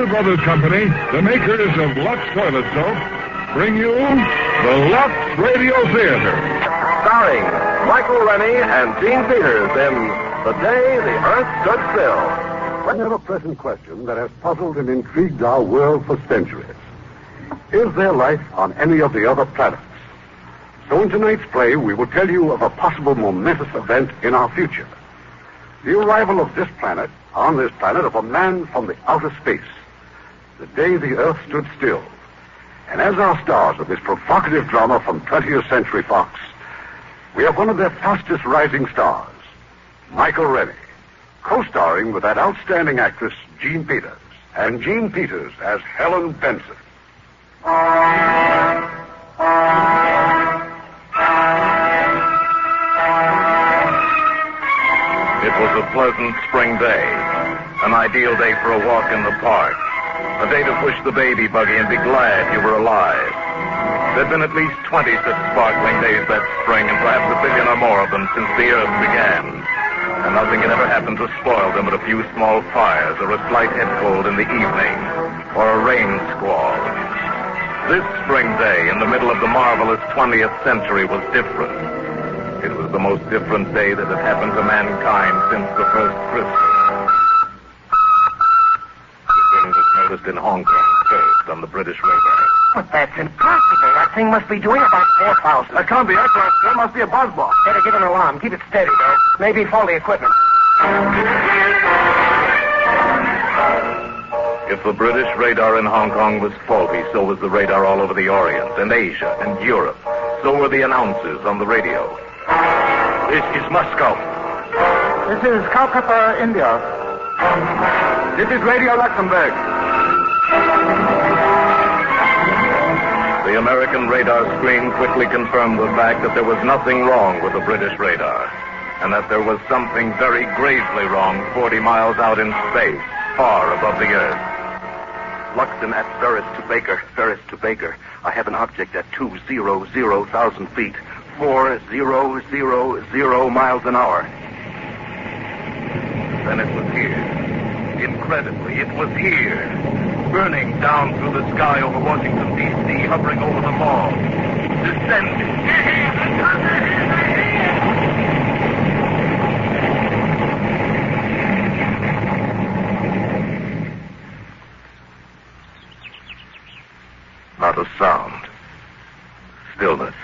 Lever Brothers Company, the makers of Lux Toilet Soap, bring you the Lux Radio Theater. Starring Michael Rennie and Jean Peters in The Day the Earth Stood Still. We have a present question that has puzzled and intrigued our world for centuries. Is there life on any of the other planets? So in tonight's play, we will tell you of a possible momentous event in our future. The arrival of this planet, on this planet, of a man from the outer space. The day the Earth stood still. And as our stars of this provocative drama from 20th Century Fox, we have one of their fastest rising stars, Michael Rennie, co-starring with that outstanding actress, Jean Peters, and Jean Peters as Helen Benson. It was a pleasant spring day, an ideal day for a walk in the park, a day to push the baby buggy and be glad you were alive. There'd been at least 20 such sparkling days that spring, and perhaps a billion or more of them since the earth began. And nothing had ever happened to spoil them but a few small fires, or a slight head cold in the evening, or a rain squall. This spring day, in the middle of the marvelous 20th century, was different. It was the most different day that had happened to mankind since the first Christmas. The thing was noticed in Hong Kong first on the British radar. But that's impossible. That thing must be doing about 4,000. That can't be aircraft, sir. Must be a buzz ball. Better give an alarm. Keep it steady, though. Maybe faulty equipment. If the British radar in Hong Kong was faulty, so was the radar all over the Orient and Asia and Europe. So were the announcers on the radio. This is Moscow. This is Calcutta, India. This is Radio Luxembourg. The American radar screen quickly confirmed the fact that there was nothing wrong with the British radar, and that there was something very gravely wrong 40 miles out in space, far above the Earth. Luxon at Ferris to Baker. Ferris to Baker. I have an object at 200,000 feet. 4000 miles an hour. Then it was here. Incredibly, it was here. Burning down through the sky over Washington, D.C., hovering over the mall. Descending. Not a sound. Stillness.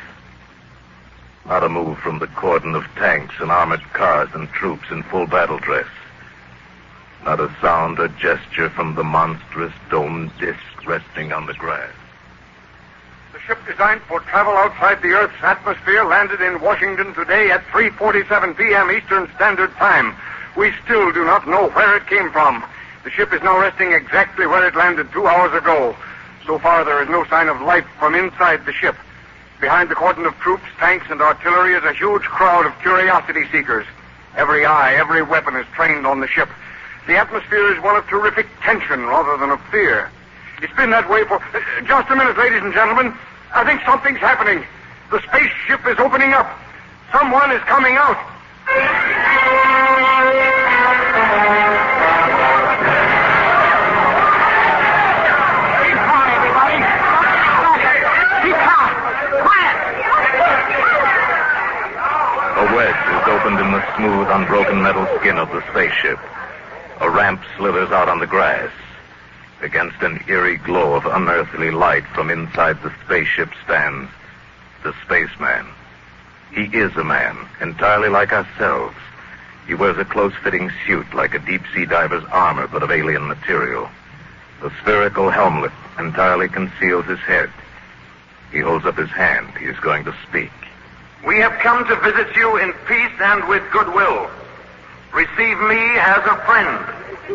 Not a move from the cordon of tanks and armored cars and troops in full battle dress. Not a sound or gesture from the monstrous domed disk resting on the grass. The ship designed for travel outside the Earth's atmosphere landed in Washington today at 3:47 p.m. Eastern Standard Time. We still do not know where it came from. The ship is now resting exactly where it landed two hours ago. So far, there is no sign of life from inside the ship. Behind the cordon of troops, tanks, and artillery is a huge crowd of curiosity seekers. Every eye, every weapon is trained on the ship. The atmosphere is one of terrific tension rather than of fear. It's been that way for. uh, just a minute, ladies and gentlemen. I think something's happening. The spaceship is opening up. Someone is coming out. A wedge is opened in the smooth, unbroken metal skin of the spaceship. A ramp slithers out on the grass. Against an eerie glow of unearthly light from inside the spaceship stands the spaceman. He is a man, entirely like ourselves. He wears a close-fitting suit like a deep-sea diver's armor, but of alien material. The spherical helmet entirely conceals his head. He holds up his hand. He is going to speak. We have come to visit you in peace and with goodwill. Receive me as a friend. Here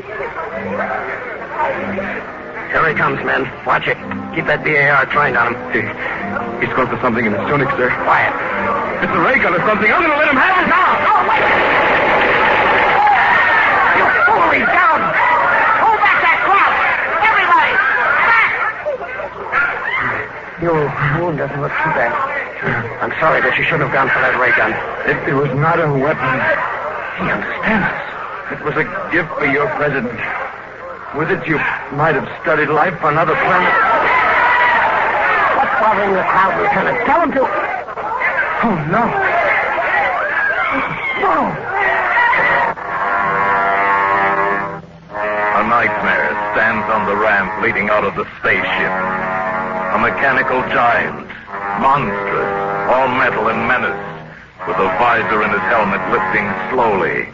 he comes, men. Watch it. Keep that BAR trained on him. He's close for something in his tunic, sir. Quiet. It's a ray gun or something. I'm going to let him have it now. Oh, wait! You fool! He's down! Hold back that crowd! Everybody! Back! Your wound doesn't look too bad. I'm sorry that you shouldn't have gone for that ray gun. It, it was not a weapon. He understands us. It was a gift for your president. With it, you might have studied life on other planets. What's bothering the crowd, Lieutenant? Tell them to... Oh, no. No. A nightmare stands on the ramp leading out of the spaceship. A mechanical giant, monstrous, all metal and menace, with a visor in his helmet lifting slowly,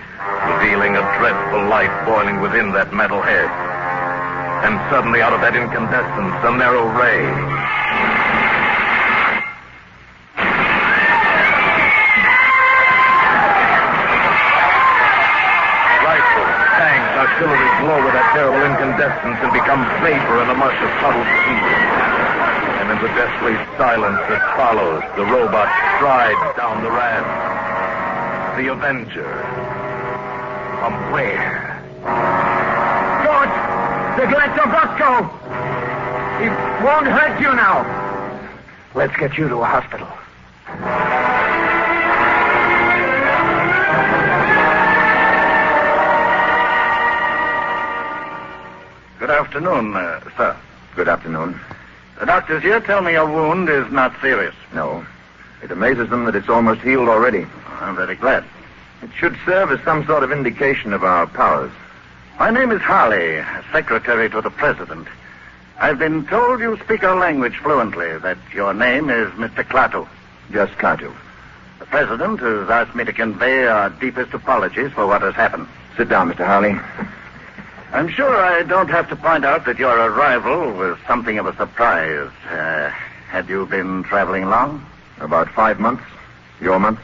revealing a dreadful light boiling within that metal head. And suddenly, out of that incandescence, a narrow ray. Rifles, tanks, artillery glow with that terrible incandescence and become vapor in a mush of puddled heat. And in the deathly silence that follows, the robot strides down the ramp. The Avenger. From where? George, they've let your bus go. He won't hurt you now. Let's get you to a hospital. Good afternoon, uh, sir. Good afternoon. The doctors here tell me your wound is not serious. No. It amazes them that it's almost healed already. I'm very glad. It should serve as some sort of indication of our powers. My name is Harley, secretary to the president. I've been told you speak our language fluently, that your name is Mr. Klaatu. Just Klaatu. The president has asked me to convey our deepest apologies for what has happened. Sit down, Mr. Harley. I'm sure I don't have to point out that your arrival was something of a surprise. Uh, had you been traveling long? About five months. Your months?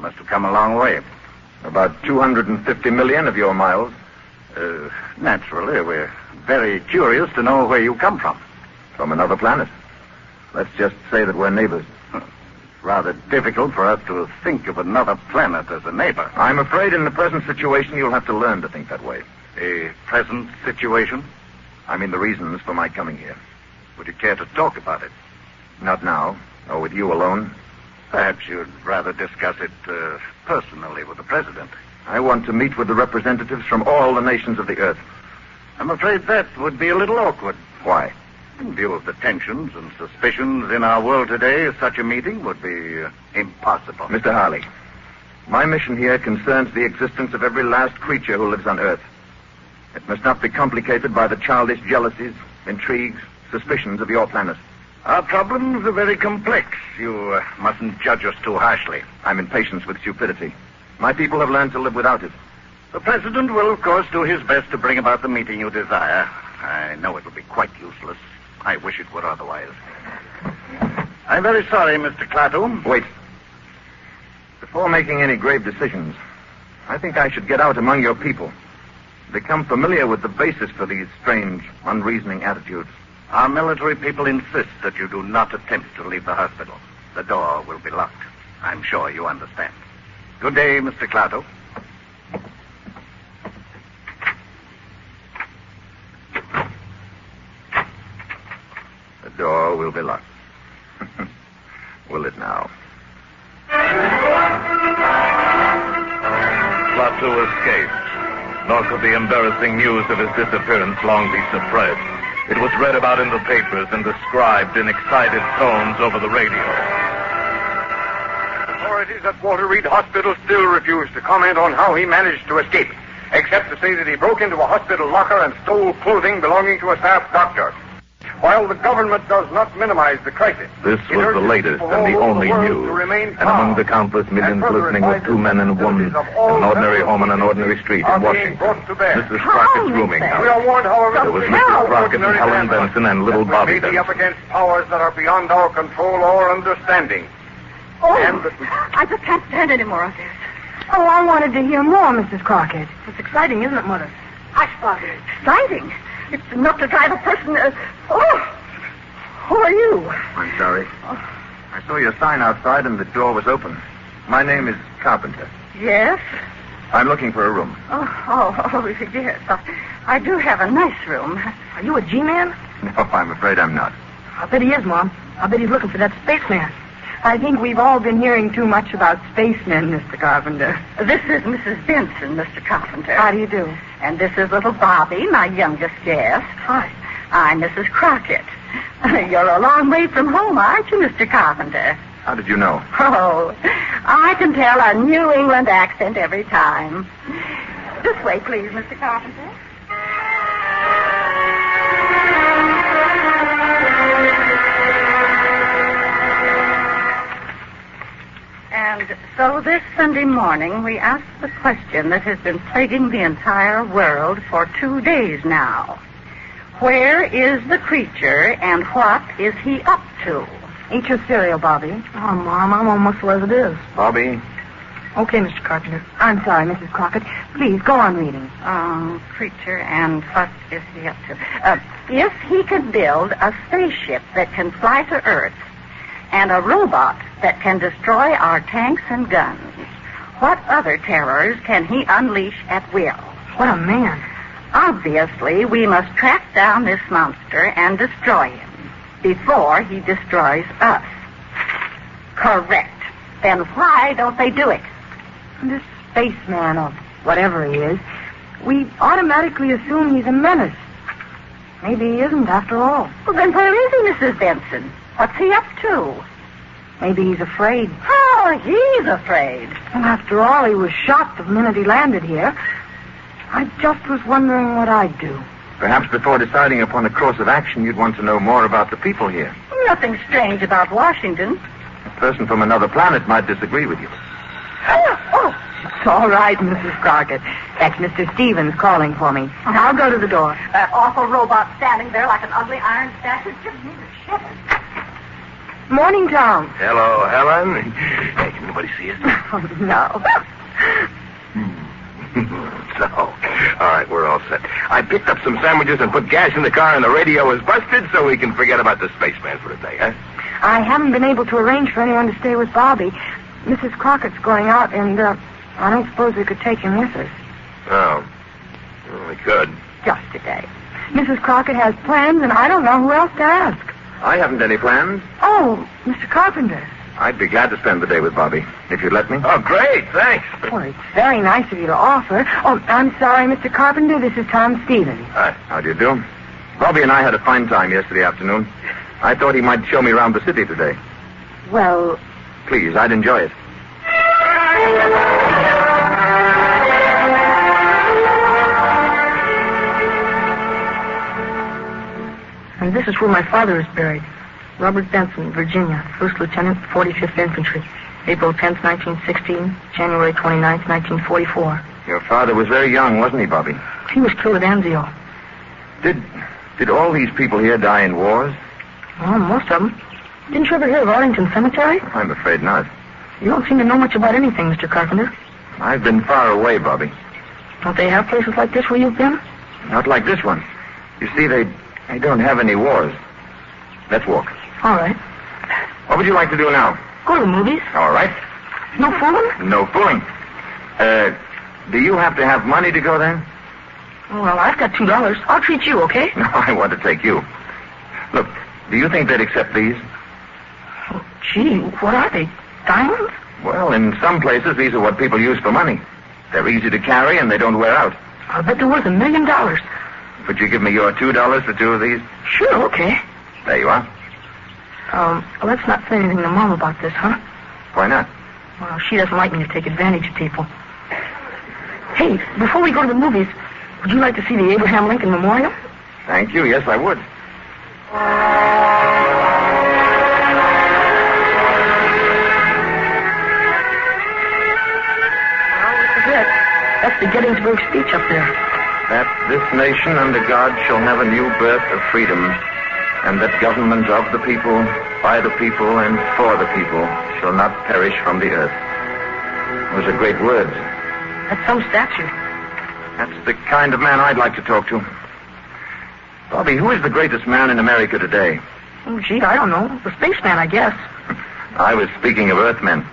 Must have come a long way. About 250 million of your miles. Uh, naturally, we're very curious to know where you come from. From another planet. Let's just say that we're neighbors. Rather difficult for us to think of another planet as a neighbor. I'm afraid in the present situation you'll have to learn to think that way. A present situation? I mean the reasons for my coming here. Would you care to talk about it? Not now, or with you alone. Perhaps you'd rather discuss it uh, personally with the president. I want to meet with the representatives from all the nations of the earth. I'm afraid that would be a little awkward. Why? In view of the tensions and suspicions in our world today, such a meeting would be uh, impossible. Mr. Harley, my mission here concerns the existence of every last creature who lives on Earth. It must not be complicated by the childish jealousies, intrigues, suspicions of your planet. Our problems are very complex. You uh, mustn't judge us too harshly. I'm impatient with stupidity. My people have learned to live without it. The president will, of course, do his best to bring about the meeting you desire. I know it will be quite useless. I wish it were otherwise. I'm very sorry, Mr. Klaatu. Wait. Before making any grave decisions, I think I should get out among your people. Become familiar with the basis for these strange, unreasoning attitudes. Our military people insist that you do not attempt to leave the hospital. The door will be locked. I'm sure you understand. Good day, Mr. Klaatu. The door will be locked. will it now? Klaatu escaped. Nor could the embarrassing news of his disappearance long be suppressed. It was read about in the papers and described in excited tones over the radio. Authorities at Walter Reed Hospital still refuse to comment on how he managed to escape, except to say that he broke into a hospital locker and stole clothing belonging to a staff doctor. While the government does not minimize the crisis, This was the latest and the only world news. And among the countless millions listening were two men and a woman in an ordinary home on an ordinary street are in Washington. to bear. Mrs. Crockett's rooming house. We are warned, however, There was Mrs. Crockett and ordinary Helen Benson and little that Bobby we may be up Benson. against powers that are beyond our control or understanding. Oh, And that we- I just can't stand any more of this. Oh, I wanted to hear more, Mrs. Crockett. It's exciting, isn't it, Mother? I thought it. Exciting? It's enough to drive a person. Uh, oh! Who are you? I'm sorry. I saw your sign outside and the door was open. My name is Carpenter. Yes? I'm looking for a room. Oh, oh, oh yes. I do have a nice room. Are you a G-man? No, I'm afraid I'm not. I bet he is, Mom. I bet he's looking for that spaceman. I think we've all been hearing too much about spacemen, Mr. Carpenter. This is Mrs. Benson, Mr. Carpenter. How do you do? And this is little Bobby, my youngest guest. Hi. I'm Mrs. Crockett. You're a long way from home, aren't you, Mr. Carpenter? How did you know? Oh, I can tell a New England accent every time. This way, please, Mr. Carpenter. So this Sunday morning, we asked the question that has been plaguing the entire world for two days now. Where is the creature and what is he up to? Eat your cereal, Bobby. Oh, Mom, I'm almost as it is. Bobby, Okay, Mr. Carpenter. I'm sorry, Mrs. Crockett. Please, go on reading. Um, creature and what is he up to? Uh, if he could build a spaceship that can fly to Earth and a robot that can destroy our tanks and guns, what other terrors can he unleash at will? What a man. Obviously, we must track down this monster and destroy him before he destroys us. Correct. Then why don't they do it? This spaceman, or whatever he is, we automatically assume he's a menace. Maybe he isn't after all. Well, then where is he, Mrs. Benson? What's he up to? Maybe he's afraid. Oh, he's afraid. Well, after all, he was shot the minute he landed here. I just was wondering what I'd do. perhaps before deciding upon a course of action, you'd want to know more about the people here. Nothing strange about Washington. A person from another planet might disagree with you. Oh, oh. It's all right, Mrs. Crockett. That's Mr. Stevens calling for me. I'll go to the door. That awful robot standing there like an ugly iron statue just gives me the shivers. Morning, Tom. Hello, Helen. Hey, can anybody see us? Oh, no. so, all right, we're all set. I picked up some sandwiches and put gas in the car, and the radio is busted, so we can forget about the spaceman for a day, huh? I haven't been able to arrange for anyone to stay with Bobby. Mrs. Crockett's going out, and uh, I don't suppose we could take him with us. Oh, well, we could. Just today. Mrs. Crockett has plans, and I don't know who else to ask. I haven't any plans. Oh, Mr. Carpenter. I'd be glad to spend the day with Bobby, if you'd let me. Oh, great, thanks. Well, it's very nice of you to offer. Oh, I'm sorry, Mr. Carpenter. This is Tom Stevens. Hi. How do you do? Bobby and I had a fine time yesterday afternoon. I thought he might show me around the city today. Well, Please, I'd enjoy it. And this is where my father is buried. Robert Benson, Virginia, First Lieutenant, 45th Infantry. April 10th, 1916, January 29th, 1944. Your father was very young, wasn't he, Bobby? He was killed at Anzio. Did did all these people here die in wars? Well, most of them. Didn't you ever hear of Arlington Cemetery? I'm afraid not. You don't seem to know much about anything, Mr. Carpenter. I've been far away, Bobby. Don't they have places like this where you've been? Not like this one. You see, they they don't have any wars. Let's walk. All right. What would you like to do now? Go to the movies. All right. No fooling? No fooling. Uh, do you have to have money to go there? Well, I've got two dollars. I'll treat you, okay? No, I want to take you. Look, do you think they'd accept these? Oh, gee, what are they? Diamonds? Well, in some places, these are what people use for money. They're easy to carry and they don't wear out. I'll bet they're worth a million dollars. Would you give me your two dollars for two of these? Sure, okay. There you are. Um, let's not say anything to Mom about this, huh? Why not? Well, she doesn't like me to take advantage of people. Hey, before we go to the movies, would you like to see the Abraham Lincoln Memorial? Thank you. Yes, I would. Well, this is it. That's the Gettysburg speech up there. That this nation under God shall have a new birth of freedom, and that government of the people, by the people, and for the people shall not perish from the earth. Those are great words. That's some statue. That's the kind of man I'd like to talk to. Bobby, who is the greatest man in America today? Oh, gee, I don't know. The spaceman, I guess. I was speaking of Earthmen.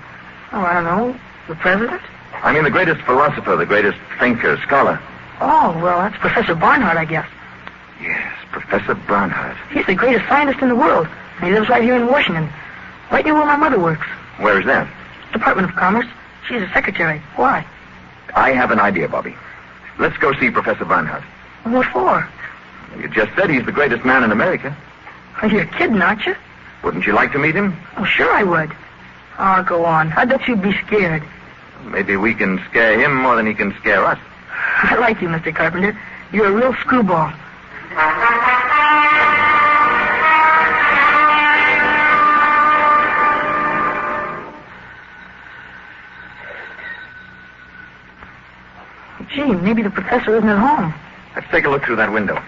Oh, I don't know. The president? I mean the greatest philosopher, the greatest thinker, scholar. Oh, well, that's Professor Barnhart, I guess. Yes, Professor Barnhart. He's the greatest scientist in the world. And he lives right here in Washington. Right near where my mother works. Where is that? Department of Commerce. She's a secretary. Why? I have an idea, Bobby. Let's go see Professor Barnhart. What for? You just said he's the greatest man in America. Are You're kidding, aren't you? Wouldn't you like to meet him? Oh, sure I would. Oh, go on. I bet you'd be scared. Maybe we can scare him more than he can scare us. I like you, Mr. Carpenter. You're a real screwball. Gee, maybe the professor isn't at home. Let's take a look through that window.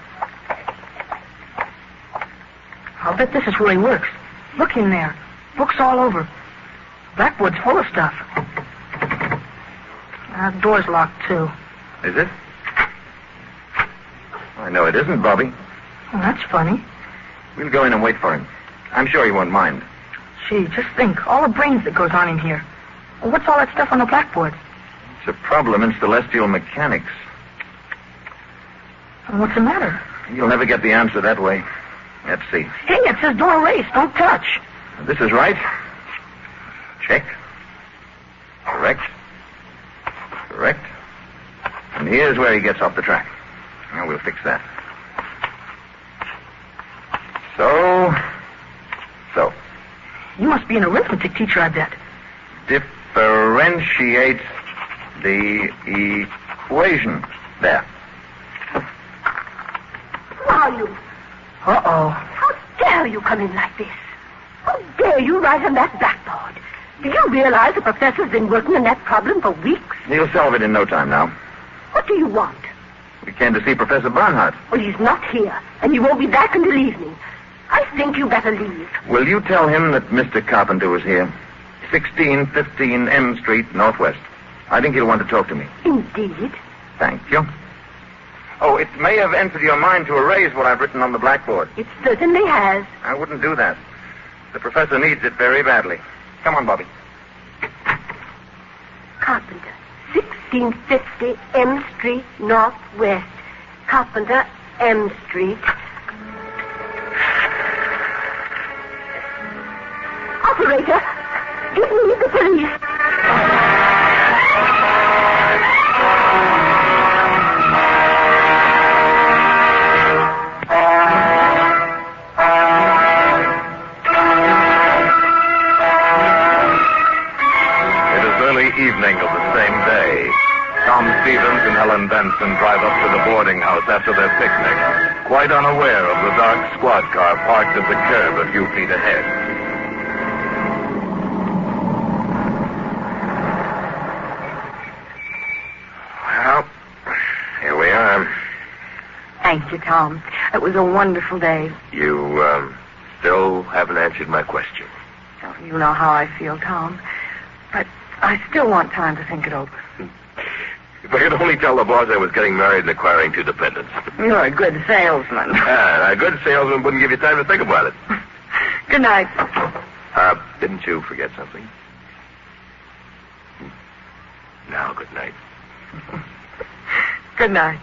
I'll bet this is where he works. Look in there. Books all over. Blackboard's full of stuff. That door's locked, too. Is it? I know it isn't, Bobby. Well, that's funny. We'll go in and wait for him. I'm sure he won't mind. Gee, just think. All the brains that goes on in here. What's all that stuff on the blackboard? It's a problem in celestial mechanics. What's the matter? You'll never get the answer that way. Let's see. Hey, it says don't erase. Don't touch. This is right. Check. Correct. Correct. And here's where he gets off the track. Now we'll fix that. So. So. You must be an arithmetic teacher, I bet. Differentiate the equation. There. Who are you? Uh-oh. How dare you come in like this? How dare you write on that blackboard? Do you realize the professor's been working on that problem for weeks? He'll solve it in no time now. What do you want? We came to see Professor Barnhart. Well, he's not here, and he won't be back until evening. I think you better leave. Will you tell him that Mr. Carpenter was here? 1615 M Street, Northwest. I think he'll want to talk to me. Indeed. Thank you. Oh, it may have entered your mind to erase what I've written on the blackboard. It certainly has. I wouldn't do that. The professor needs it very badly. Come on, Bobby. Carpenter, 1650 M Street, Northwest. Carpenter, M Street. Operator, give me the police. And Benson drive up to the boarding house after their picnic, quite unaware of the dark squad car parked at the curb a few feet ahead. Well, here we are. Thank you, Tom. It was a wonderful day. You, um, still haven't answered my question. Oh, you know how I feel, Tom. But I still want time to think it over. If I could only tell the boss I was getting married and acquiring two dependents. You're a good salesman. Ah, a good salesman wouldn't give you time to think about it. Good night. Uh, didn't you forget something? Now, good night. Good night.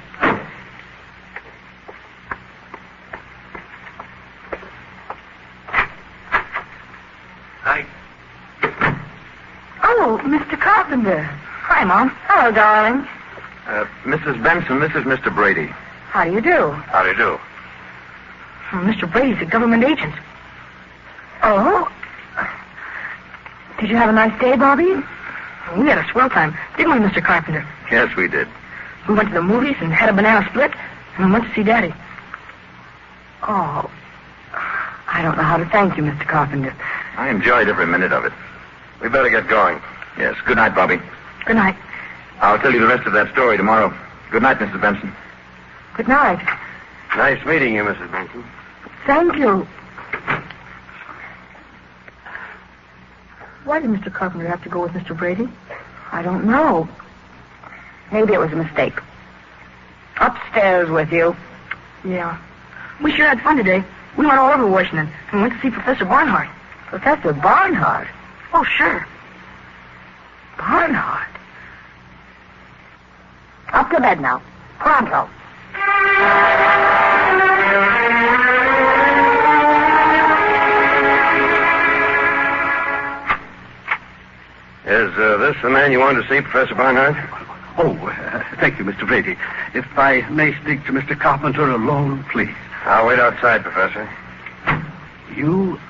Night. Oh, Mr. Carpenter. Hi, Mom. Hello, darling. Uh, Mrs. Benson, this is Mr. Brady. How do you do? How do you do? Oh, Mr. Brady's a government agent. Oh? Did you have a nice day, Bobby? We had a swell time, didn't we, Mr. Carpenter? Yes, we did. We went to the movies and had a banana split, and we went to see Daddy. Oh, I don't know how to thank you, Mr. Carpenter. I enjoyed every minute of it. We better get going. Yes, good night, Bobby. Good night. I'll tell you the rest of that story tomorrow. Good night, Mrs. Benson. Good night. Nice meeting you, Mrs. Benson. Thank you. Why did Mr. Carpenter have to go with Mr. Brady? I don't know. Maybe it was a mistake. Upstairs with you. Yeah. We sure had fun today. We went all over Washington and went to see Professor Barnhart. Professor Barnhart? Oh, sure. Barnhart? Up to bed now. Pronto. Is uh, this the man you wanted to see, Professor Barnhart? Oh, uh, thank you, Mr. Brady. If I may speak to Mr. Carpenter alone, please. I'll wait outside, Professor. You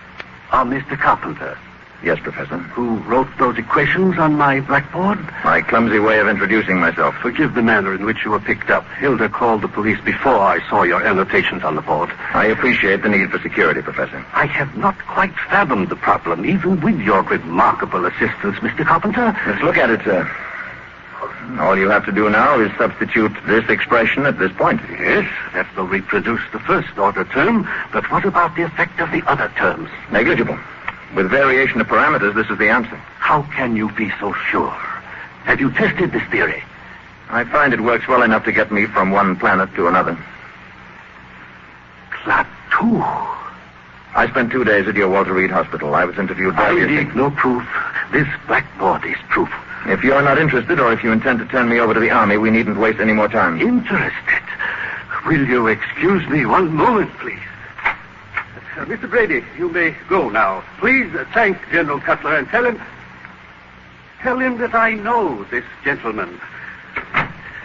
are Mr. Carpenter, Yes, Professor. who wrote those equations on my blackboard? My clumsy way of introducing myself. Forgive the manner in which you were picked up. Hilda called the police before I saw your annotations on the board. I appreciate the need for security, Professor. I have not quite fathomed the problem, even with your remarkable assistance, Mr. Carpenter. Let's look at it, sir. All you have to do now is substitute this expression at this point. Yes, that will reproduce the first order term, but what about the effect of the other terms? Negligible. With variation of parameters, this is the answer. How can you be so sure? Have you tested this theory? I find it works well enough to get me from one planet to another. Klaatu. I spent two days at your Walter Reed Hospital. I was interviewed by... I need no proof. This blackboard is proof. If you're not interested, or if you intend to turn me over to the Army, we needn't waste any more time. Interested. Will you excuse me one moment, please? Uh, Mr. Brady, you may go now. Please uh, thank General Cutler and tell him. Tell him that I know this gentleman.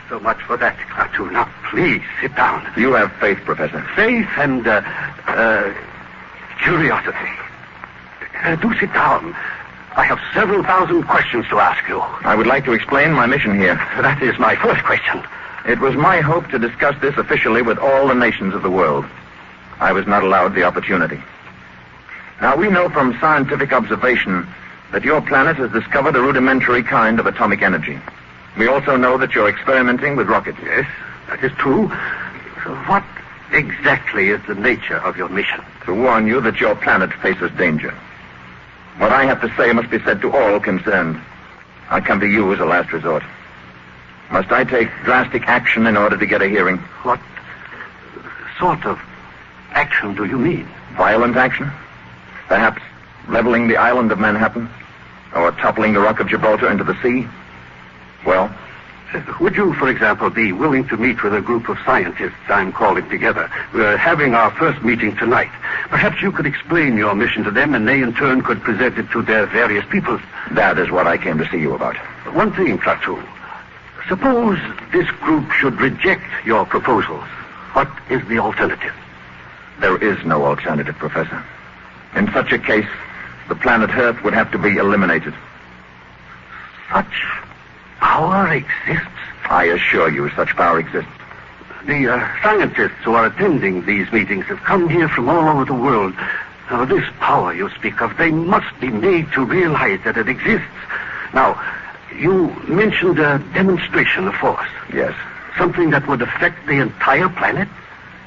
So much for that, Klaatu. Now, please sit down. You have faith, Professor. Faith and uh, uh, curiosity. Uh, do sit down. I have several thousand questions to ask you. I would like to explain my mission here. That is my first question. It was my hope to discuss this officially with all the nations of the world. I was not allowed the opportunity. Now, we know from scientific observation that your planet has discovered a rudimentary kind of atomic energy. We also know that you're experimenting with rockets. Yes, that is true. So what exactly is the nature of your mission? To warn you that your planet faces danger. What I have to say must be said to all concerned. I come to you as a last resort. Must I take drastic action in order to get a hearing? What sort of action do you mean? Violent action? Perhaps leveling the island of Manhattan? Or toppling the Rock of Gibraltar into the sea? Well, Would you, for example, be willing to meet with a group of scientists I'm calling together? We're having our first meeting tonight. Perhaps you could explain your mission to them, and they in turn could present it to their various peoples. that is what I came to see you about. One thing, Klaatu. Suppose this group should reject your proposals. What is the alternative? There is no alternative, Professor. In such a case, the planet Earth would have to be eliminated. Such power exists? I assure you, such power exists. The uh, scientists who are attending these meetings have come here from all over the world. Now, this power you speak of, they must be made to realize that it exists. Now, you mentioned a demonstration of force. Yes, Something that would affect the entire planet?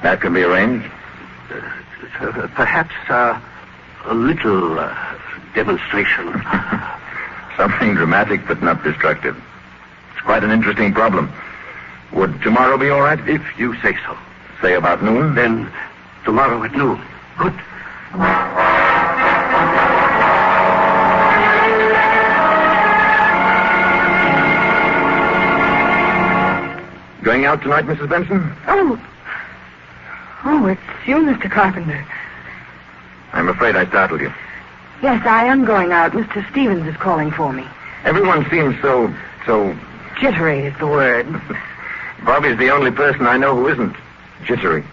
that can be arranged. Uh, perhaps uh, a little uh, demonstration. Something dramatic but not destructive. It's quite an interesting problem. Would tomorrow be all right? If you say so. Say about noon? Then tomorrow at noon. Good. Going out tonight, Mrs. Benson? Oh. Oh, it's you, Mr. Carpenter. I'm afraid I startled you. Yes, I am going out. Mr. Stevens is calling for me. Everyone seems so, so. Jittery is the word. Bobby's the only person I know who isn't jittery.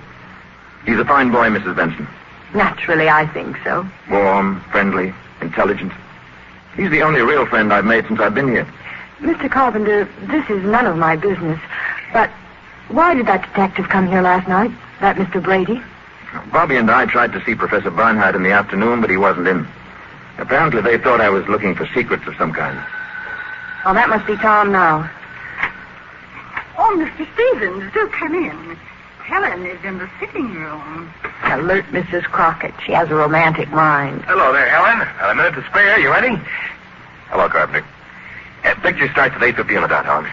He's a fine boy, Mrs. Benson. Naturally, I think so. Warm, friendly, intelligent. He's the only real friend I've made since I've been here. Mr. Carpenter, this is none of my business. But why did that detective come here last night? That Mr. Brady? Bobby and I tried to see Professor Barnhart in the afternoon, but he wasn't in. Apparently, they thought I was looking for secrets of some kind. Oh, that must be Tom now. Oh, Mr. Stevens, do come in. Helen is in the sitting room. Alert Mrs. Crockett. She has a romantic mind. Hello there, Helen. Got a minute to spare. You ready? Hello, Carpenter. Uh, picture starts at 8.50 on the dot, Helen.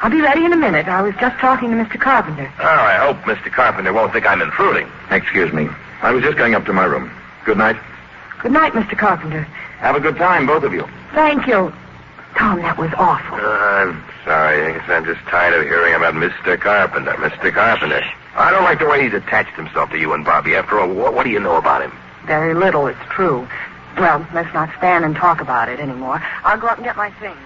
I'll be ready in a minute. I was just talking to Mr. Carpenter. Oh, I hope Mr. Carpenter won't think I'm intruding. Excuse me. I was just going up to my room. Good night. Good night, Mr. Carpenter. Have a good time, both of you. Thank you. Tom, that was awful. Uh, I'm sorry. I guess I'm just tired of hearing about Mr. Carpenter. Mr. Carpenter. I don't like the way he's attached himself to you and Bobby. After all, what, what do you know about him? Very little, it's true. Well, let's not stand and talk about it anymore. I'll go up and get my things.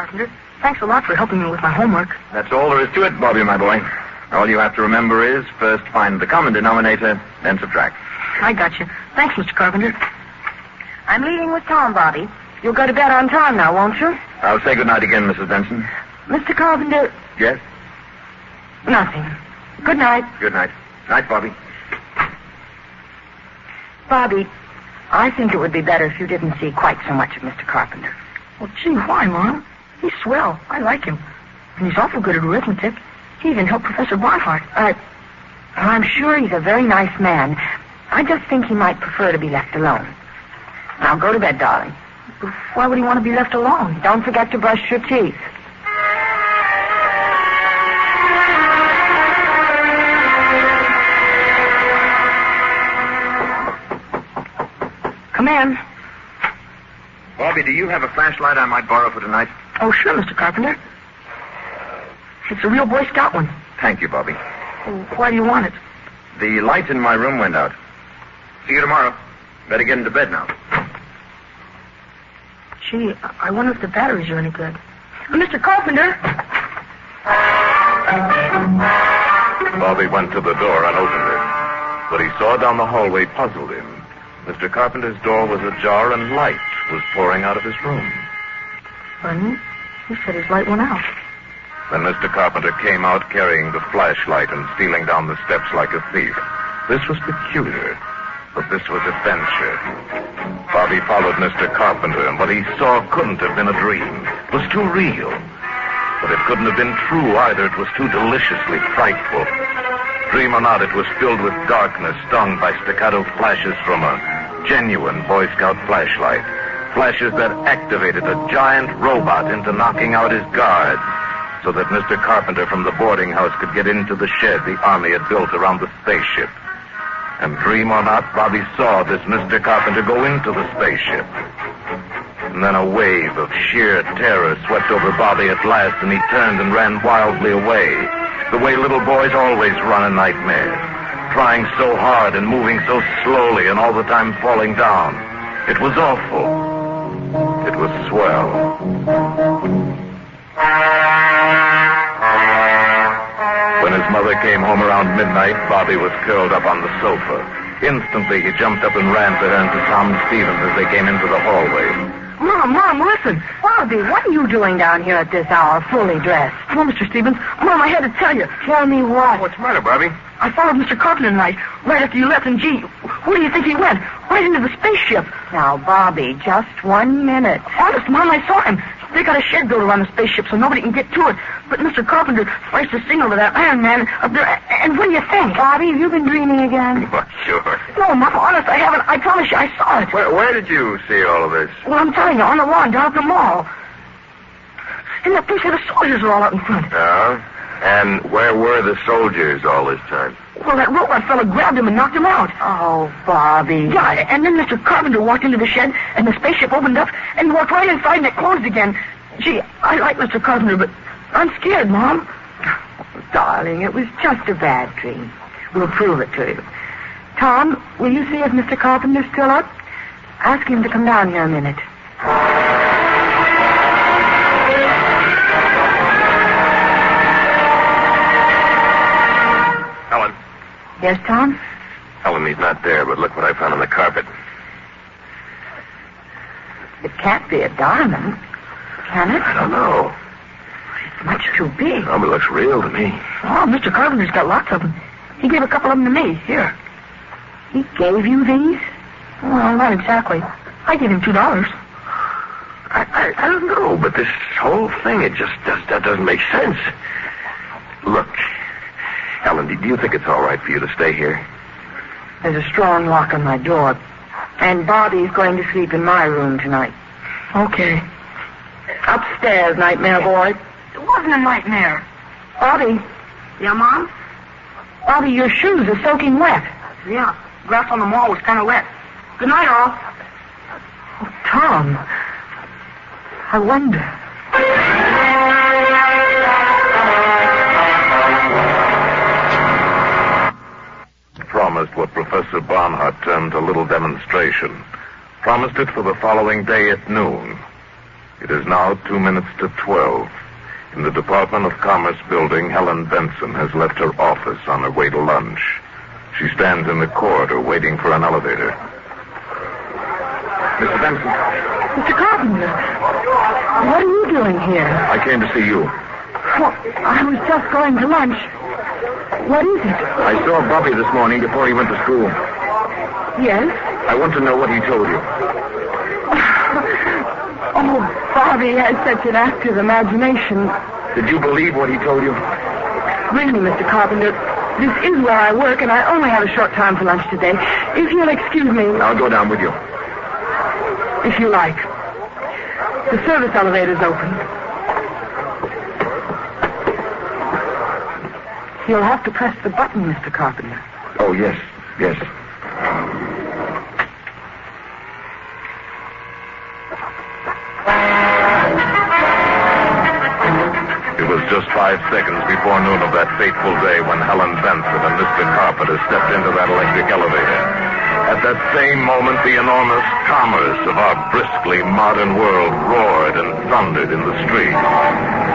Carpenter, thanks a lot for helping me with my homework. That's all there is to it, Bobby, my boy. All you have to remember is first find the common denominator, then subtract. I got you. Thanks, Mr. Carpenter. I'm leaving with Tom, Bobby. You'll go to bed on time now, won't you? I'll say good night again, Mrs. Benson. Mr. Carpenter, Yes? nothing. Good night. Good night. Night, Bobby. Bobby, I think it would be better if you didn't see quite so much of Mr. Carpenter. Well, gee, why, Mom? He's swell. I like him. And he's awful good at arithmetic. He even helped Professor Barnhart. Uh, I'm sure he's a very nice man. I just think he might prefer to be left alone. Now go to bed, darling. Why would he want to be left alone? Don't forget to brush your teeth. Come in. Bobby, do you have a flashlight I might borrow for tonight? Oh, sure, Mr. Carpenter. It's a real Boy Scout one. Thank you, Bobby. Why do you want it? The light in my room went out. See you tomorrow. Better get into bed now. Gee, I wonder if the batteries are any good. Uh, Mr. Carpenter! Bobby went to the door and opened it. What he saw down the hallway puzzled him. Mr. Carpenter's door was ajar and light was pouring out of his room. Funny. He said his light went out. Then Mr. Carpenter came out carrying the flashlight and stealing down the steps like a thief. This was peculiar, but this was adventure. Bobby followed Mr. Carpenter, and what he saw couldn't have been a dream. It was too real. But it couldn't have been true either. It was too deliciously frightful. Dream or not, it was filled with darkness, stung by staccato flashes from a genuine Boy Scout flashlight. Flashes that activated a giant robot into knocking out his guards so that Mr. Carpenter from the boarding house could get into the shed the Army had built around the spaceship. And dream or not, Bobby saw this Mr. Carpenter go into the spaceship. And then a wave of sheer terror swept over Bobby at last, and he turned and ran wildly away, the way little boys always run in nightmares, trying so hard and moving so slowly and all the time falling down. It was awful. Swell. When his mother came home around midnight, Bobby was curled up on the sofa. Instantly, he jumped up and ran to her and to Tom Stevens as they came into the hallway. Mom, Mom, listen. Bobby, what are you doing down here at this hour, fully dressed? Come on, Mr. Stevens. Mom, I had to tell you. Tell me what? What's the matter, Bobby? I followed Mr. Carpenter tonight, right after you left, and gee, where do you think he went? Right into the spaceship. Now, Bobby, just one minute. Honest, Mom, I saw him. They got a shed built around the spaceship so nobody can get to it. But Mr. Carpenter sliced the signal to that Iron Man up there. And what do you think? Bobby, have you been dreaming again? Well, sure. No, Mom, honest, I haven't. I promise you, I saw it. Where, where did you see all of this? Well, I'm telling you, on the lawn down at the mall. And that place where the soldiers are all out in front. Yeah? And where were the soldiers all this time? Well, that robot fella grabbed him and knocked him out. Oh, Bobby. Yeah, and then Mr. Carpenter walked into the shed, and the spaceship opened up, and he walked right inside, and it closed again. Gee, I like Mr. Carpenter, but I'm scared, Mom. darling, it was just a bad dream. We'll prove it to you. Tom, will you see if Mr. Carpenter's still up? Ask him to come down here a minute. Yes, Tom? Helen, he's not there, but look what I found on the carpet. It can't be a diamond, can it? I don't know. It's much too big. Oh, but it looks real to me. Oh, Mr. Carpenter's got lots of them. He gave a couple of them to me. Here. He gave you these? Well, not exactly. I gave him two dollars. I, I, I don't know, but this whole thing, it just does, that doesn't make sense. Look, Helen, do you think it's all right for you to stay here? There's a strong lock on my door. And Bobby's going to sleep in my room tonight. Okay. Upstairs, nightmare boy. It wasn't a nightmare. Bobby. Yeah, Mom? Bobby, your shoes are soaking wet. Yeah. Grass on the wall was kind of wet. Good night, all. Oh, Tom. I wonder. Professor Barnhart termed a little demonstration, promised it for the following day at noon. It is now two minutes to twelve. In the Department of Commerce building, Helen Benson has left her office on her way to lunch. She stands in the corridor waiting for an elevator. Mr. Benson, Mr. Carpenter, what are you doing here? I came to see you. Well, I was just going to lunch. What is it? I saw Bobby this morning before he went to school. Yes? I want to know what he told you. Oh, Bobby has such an active imagination. Did you believe what he told you? Really, Mr. Carpenter, this is where I work, and I only have a short time for lunch today. If you'll excuse me, I'll go down with you. if you like. The service elevator's open. You'll have to press the button, Mr. Carpenter. Oh, yes, yes. It was just five seconds before noon of that fateful day when Helen Benson and Mr. Carpenter stepped into that electric elevator. At that same moment, the enormous commerce of our briskly modern world roared and thundered in the streets.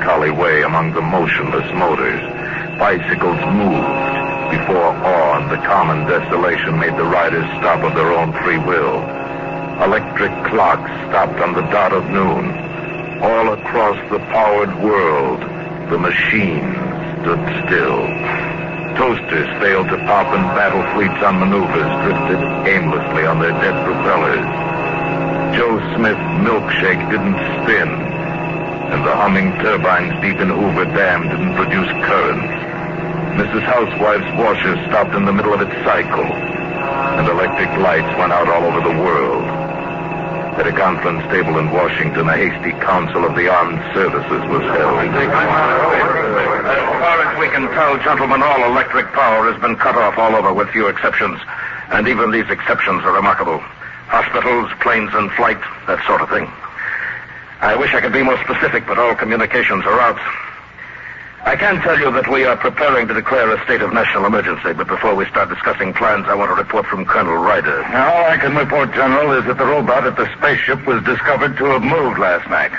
Melancholy way among the motionless motors. Bicycles moved before awe and the common desolation made the riders stop of their own free will. Electric clocks stopped on the dot of noon. All across the powered world, the machines stood still. Toasters failed to pop and battle fleets on maneuvers drifted aimlessly on their dead propellers. Joe Smith's milkshake didn't spin, and the humming turbines deep in Hoover Dam didn't produce currents. Mrs. Housewife's washer stopped in the middle of its cycle, and electric lights went out all over the world. At a conference table in Washington, a hasty council of the armed services was held. As far as we can tell, gentlemen, all electric power has been cut off all over with few exceptions. And even these exceptions are remarkable. Hospitals, planes in flight, that sort of thing. I wish I could be more specific, but all communications are out. I can tell you that we are preparing to declare a state of national emergency, but before we start discussing plans, I want a report from Colonel Ryder. Now, All I can report, General, is that the robot at the spaceship was discovered to have moved last night.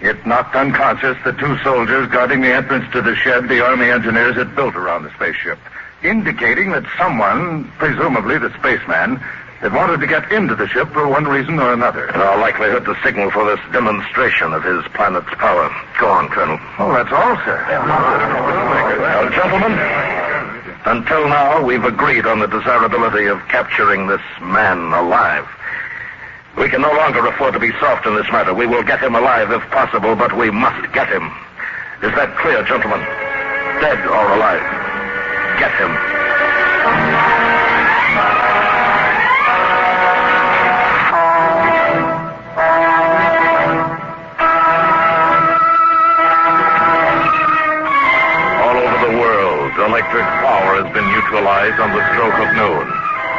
It knocked unconscious the two soldiers guarding the entrance to the shed the Army engineers had built around the spaceship, indicating that someone, presumably the spaceman, had wanted to get into the ship for one reason or another. In all likelihood, the signal for this demonstration of his planet's power. Go on, Colonel. Oh, that's all, sir. Now, gentlemen, until now, we've agreed on the desirability of capturing this man alive. We can no longer afford to be soft in this matter. We will get him alive if possible, but we must get him. Is that clear, gentlemen? Dead or alive? Get him. Been on the stroke of noon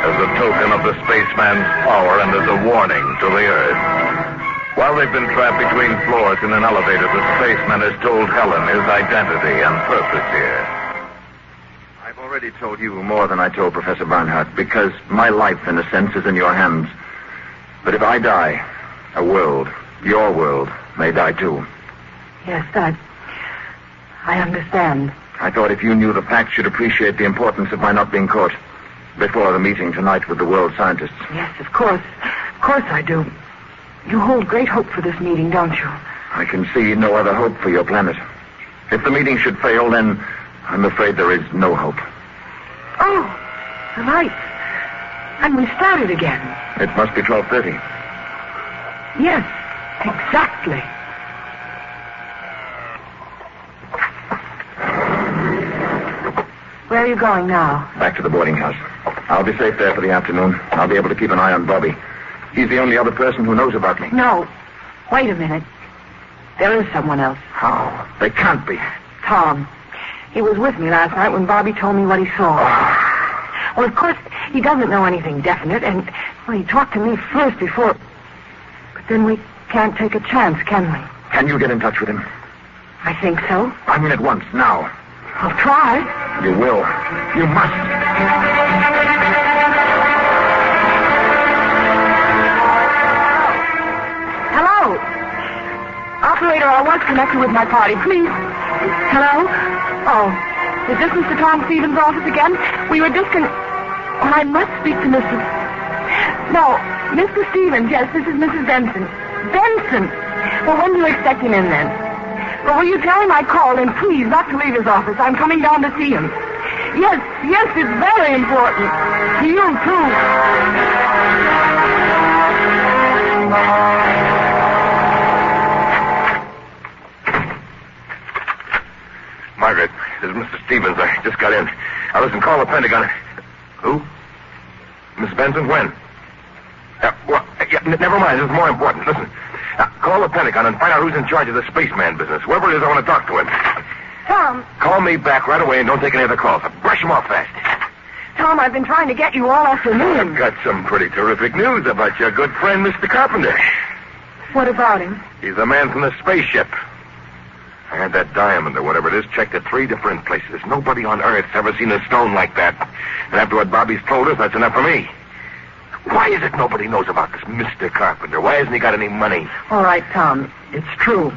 as a token of the spaceman's power and as a warning to the Earth. While they've been trapped between floors in an elevator, the spaceman has told Helen his identity and purpose here. I've already told you more than I told Professor Barnhart, because my life, in a sense, is in your hands. But if I die, a world, your world, may die too. Yes, I. I understand. I thought if you knew the facts, you'd appreciate the importance of my not being caught before the meeting tonight with the world scientists. Yes, of course. Of course I do. You hold great hope for this meeting, don't you? I can see no other hope for your planet. If the meeting should fail, then I'm afraid there is no hope. Oh, the lights. And we started again. It must be 1230. Yes, exactly. Where are you going now? Back to the boarding house. I'll be safe there for the afternoon. I'll be able to keep an eye on Bobby. He's the only other person who knows about me. No. Wait a minute. There is someone else. How? They can't be. Tom. He was with me last night when Bobby told me what he saw. Ah. Well, of course, he doesn't know anything definite, and well, he talked to me first before. But then we can't take a chance, can we? Can you get in touch with him? I think so. I mean at once, now. I'll try. You will. You must. Hello. Operator, I want was connected with my party. Please. Hello? Oh. Is this Mr. Tom Stevens' office again? We were discon... Oh, I must speak to Mr. No, Mr. Stevens. Yes, this is Mrs. Benson. Benson! Well, when do you expect him in then? Well, will you tell him I called and please not to leave his office. I'm coming down to see him. Yes, yes, it's very important. To you, too. Margaret, this is Mr. Stevens. I just got in. I listen, call the Pentagon. Who? Miss Benson, when? Uh, well, yeah, n- never mind. This is more important. Listen, call the Pentagon and find out who's in charge of the spaceman business. Whoever it is, I want to talk to him. Tom, Call me back right away and don't take any other calls. Brush them off fast. Tom, I've been trying to get you all afternoon. I've got some pretty terrific news about your good friend, Mr. Carpenter. What about him? He's the man from the spaceship. I had that diamond or whatever it is checked at three different places. Nobody on Earth's ever seen a stone like that. And after what Bobby's told us, that's enough for me. Why is it nobody knows about this Mr. Carpenter? Why hasn't he got any money? All right, Tom. It's true.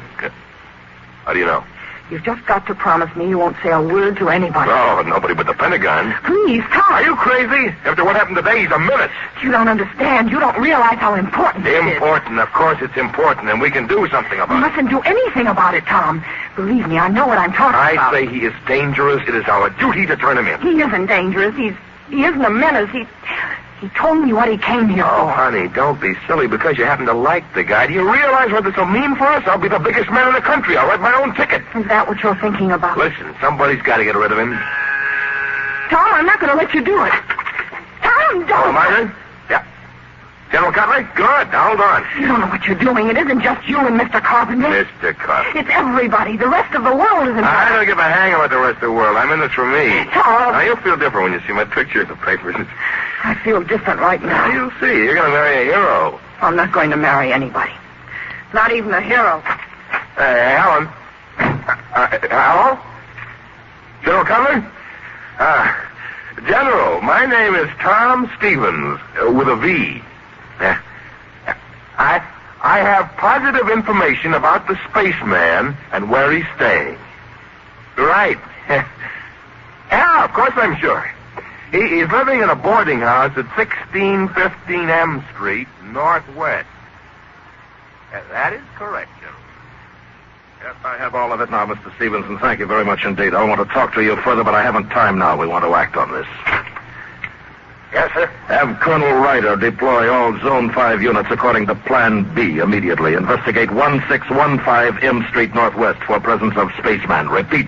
How do you know? You've just got to promise me you won't say a word to anybody. Oh, nobody but the Pentagon. Please, Tom. Are you crazy? After what happened today, he's a menace. You don't understand. You don't realize how important this is. Important. Of course it's important, and we can do something You about it. You mustn't do anything about it, Tom. Believe me, I know what I'm talking I about. I say he is dangerous. It is our duty to turn him in. He isn't dangerous. He's he isn't a menace. He he told me what he came here Oh, for. honey, don't be silly because you happen to like the guy. Do you realize what this will mean for us? I'll be the biggest man in the country. I'll write my own ticket. Is that what you're thinking about? Listen, somebody's got to get rid of him. Tom, I'm not going to let you do it. Tom, Oh, don't. Yeah. General Cutler? Good. Now hold on. You don't know what you're doing. It isn't just you and Mr. Carpenter. Mr. Cutler. It's everybody. The rest of the world is involved. I don't give a hang about the rest of the world. I'm in this for me. Tom. Now, you'll feel different when you see my picture in the papers. I feel different right Now, now. you'll see. You're going to marry a hero. I'm not going to marry anybody. Not even a hero. Hey, Alan. Uh, uh, hello? General Cutler? Uh, General, my name is Tom Stevens, uh, with a V. Uh, I, I have positive information about the spaceman and where he's staying. Right. yeah, of course I'm sure. He, he's living in a boarding house at 1615 M Street, Northwest. That is correct, General. Yes, I have all of it now, Mr. Stevenson. Thank you very much indeed. I want to talk to you further, but I haven't time now. We want to act on this. Yes, sir. Have Colonel Ryder deploy all Zone 5 units according to Plan B immediately. Investigate 1615 M Street Northwest for presence of spaceman. Repeat.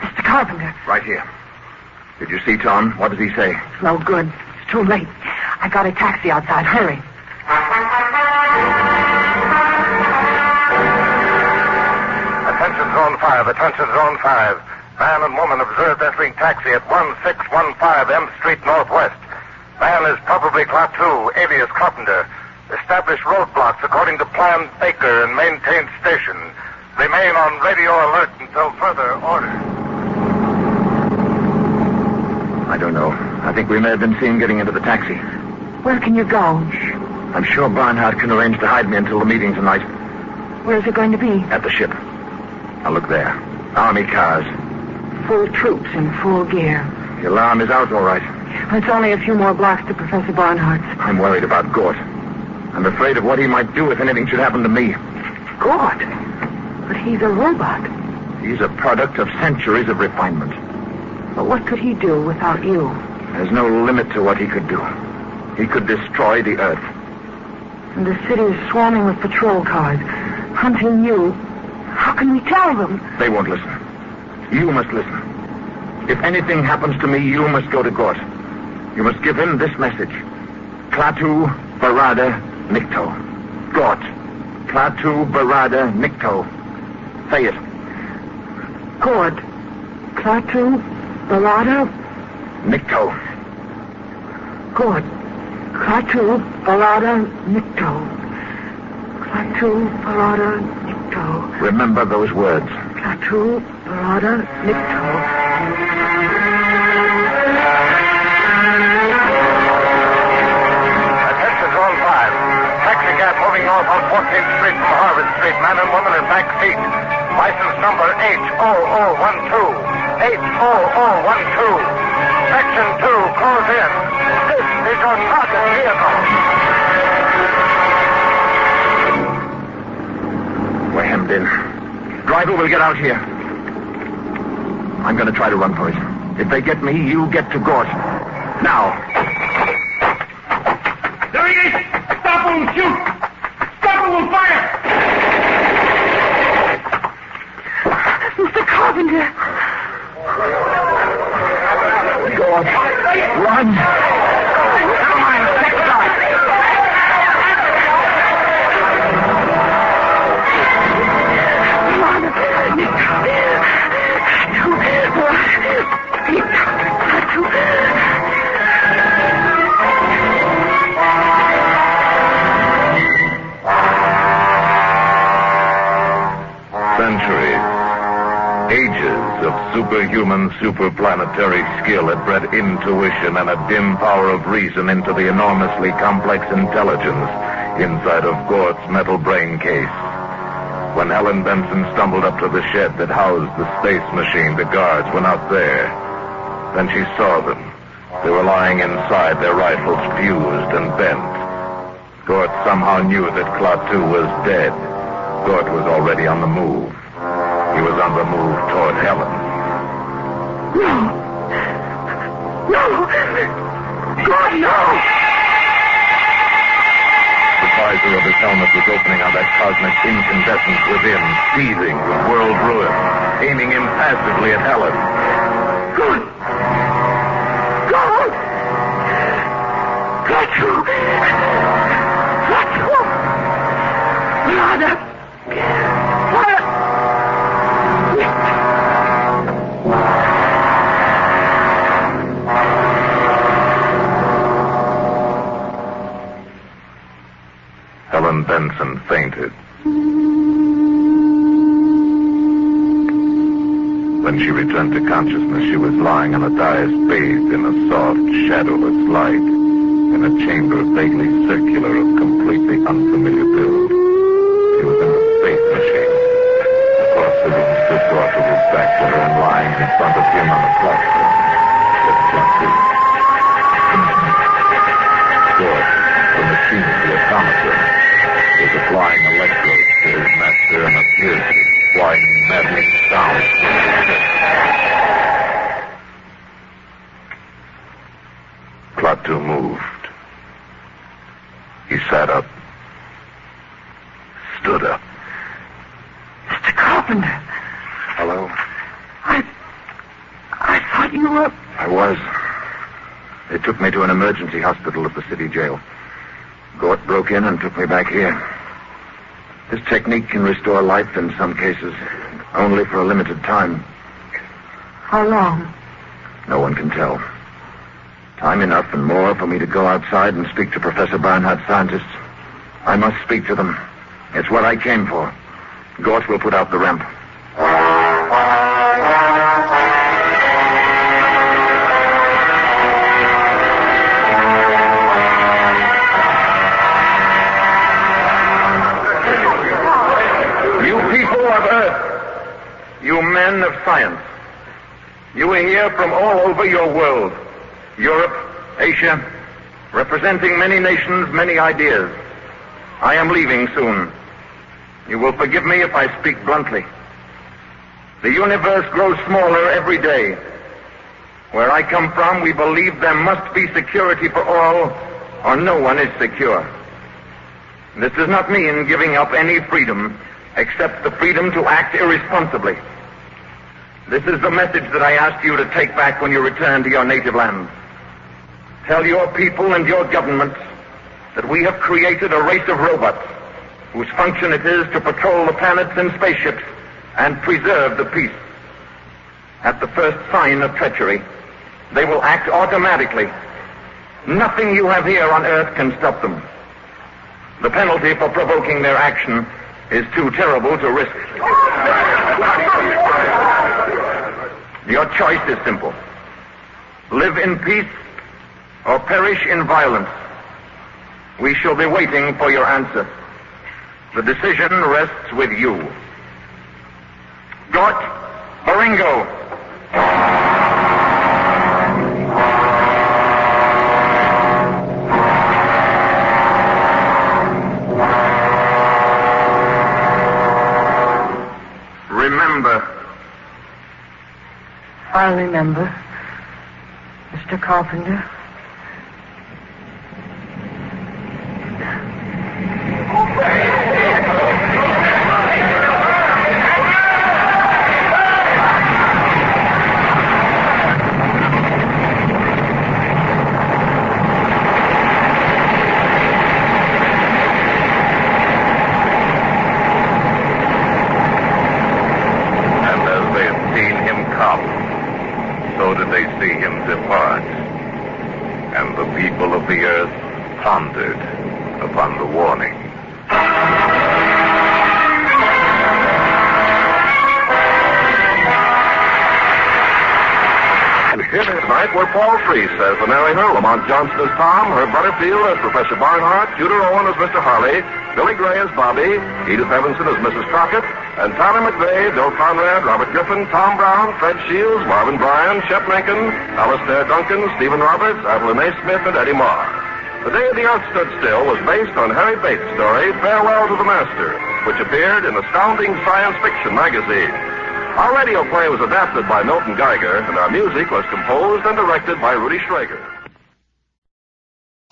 Mr. Carpenter. Right here. Did you see Tom? What does he say? It's no good. It's too late. I got a taxi outside. Hurry. 5. Attention Zone 5. Man and woman observed entering taxi at 1615 M Street Northwest. Man is probably Class 2, alias Carpenter. Establish roadblocks according to Plan Baker and maintain station. Remain on radio alert until further order. I don't know. I think we may have been seen getting into the taxi. Where can you go? I'm sure Barnhart can arrange to hide me until the meeting tonight Where's it going to be? at the ship. Now look there. Army cars. Full troops in full gear. The alarm is out all right. It's only a few more blocks to Professor Barnhart's. I'm worried about Gort. I'm afraid of what he might do if anything should happen to me. Gort. But he's a robot. He's a product of centuries of refinement. But what could he do without you? There's no limit to what he could do. He could destroy the Earth. And the city is swarming with patrol cars, hunting you. How can we tell them? They won't listen. You must listen. If anything happens to me, you must go to Gort. You must give him this message. Klaatu Barada Nikto. Gort. Klaatu Barada Nikto. Say it. Gort. Klaatu Barada Nikto. Gort. Klaatu Barada Nikto. Klaatu Barada Nikto. Remember those words. Klaatu Barada Nikto. Attention, zone 5. Taxi cab moving north on 14th Street from Harvard Street. Man and woman in back seat. License number H0012. H0012. Section 2, close in. This is your target vehicle. We're in. Driver will get out here. I'm going to try to run for it. If they get me, you get to Gort. Superhuman, superplanetary skill had bred intuition and a dim power of reason into the enormously complex intelligence inside of Gort's metal brain case. When Helen Benson stumbled up to the shed that housed the space machine, the guards were not there. Then she saw them. They were lying inside, their rifles fused and bent. Gort somehow knew that Klaatu was dead. Gort was already on the move. He was on the move toward Helen. No. No. God, no. The visor of his helmet was opening on that cosmic incandescence within, seething with world ruin, aiming impassively at Helen. God. God. Klaatu. Klaatu. Lada. Fire. Helen Benson fainted. When she returned to consciousness, she was lying on a dais bathed in a soft, shadowless light in a chamber vaguely circular of completely unfamiliar build. She was in a space machine. Across the room stood Gort with his back to her and lying in front of him on the platform. Whining, maddening sound. Klaatu moved. He sat up. Stood up. Mr. Carpenter. Hello? I. I thought you were. I was. They took me to an emergency hospital at the city jail. Gort broke in and took me back here. This technique can restore life in some cases, only for a limited time. How long? No one can tell. Time enough and more for me to go outside and speak to Professor Barnhart's scientists. I must speak to them. It's what I came for. Gort will put out the ramp. Men of science, you are here from all over your world. Europe, Asia, representing many nations, many ideas. I am leaving soon. You will forgive me if I speak bluntly. The universe grows smaller every day. Where I come from, we believe there must be security for all, or no one is secure. This does not mean giving up any freedom except the freedom to act irresponsibly. This is the message that I ask you to take back when you return to your native land. Tell your people and your governments that we have created a race of robots whose function it is to patrol the planets in spaceships and preserve the peace. At the first sign of treachery, they will act automatically. Nothing you have here on Earth can stop them. The penalty for provoking their action is too terrible to risk. Your choice is simple. Live in peace or perish in violence. We shall be waiting for your answer. The decision rests with you. Gort Baringo. Remember. I'll remember. Mr. Carpenter. Johnson as Tom, Herb Butterfield as Professor Barnhart, Tudor Owen as Mr. Harley, Billy Gray as Bobby, Edith Evanson as Mrs. Crockett, and Tommy McVeigh, Bill Conrad, Robert Griffin, Tom Brown, Fred Shields, Marvin Bryan, Shep Menken, Alastair Duncan, Stephen Roberts, Evelyn A. Smith, and Eddie Marr. The Day the Earth Stood Still was based on Harry Bates' story, Farewell to the Master, which appeared in Astounding Science Fiction magazine. Our radio play was adapted by Milton Geiger, and our music was composed and directed by Rudy Schrager.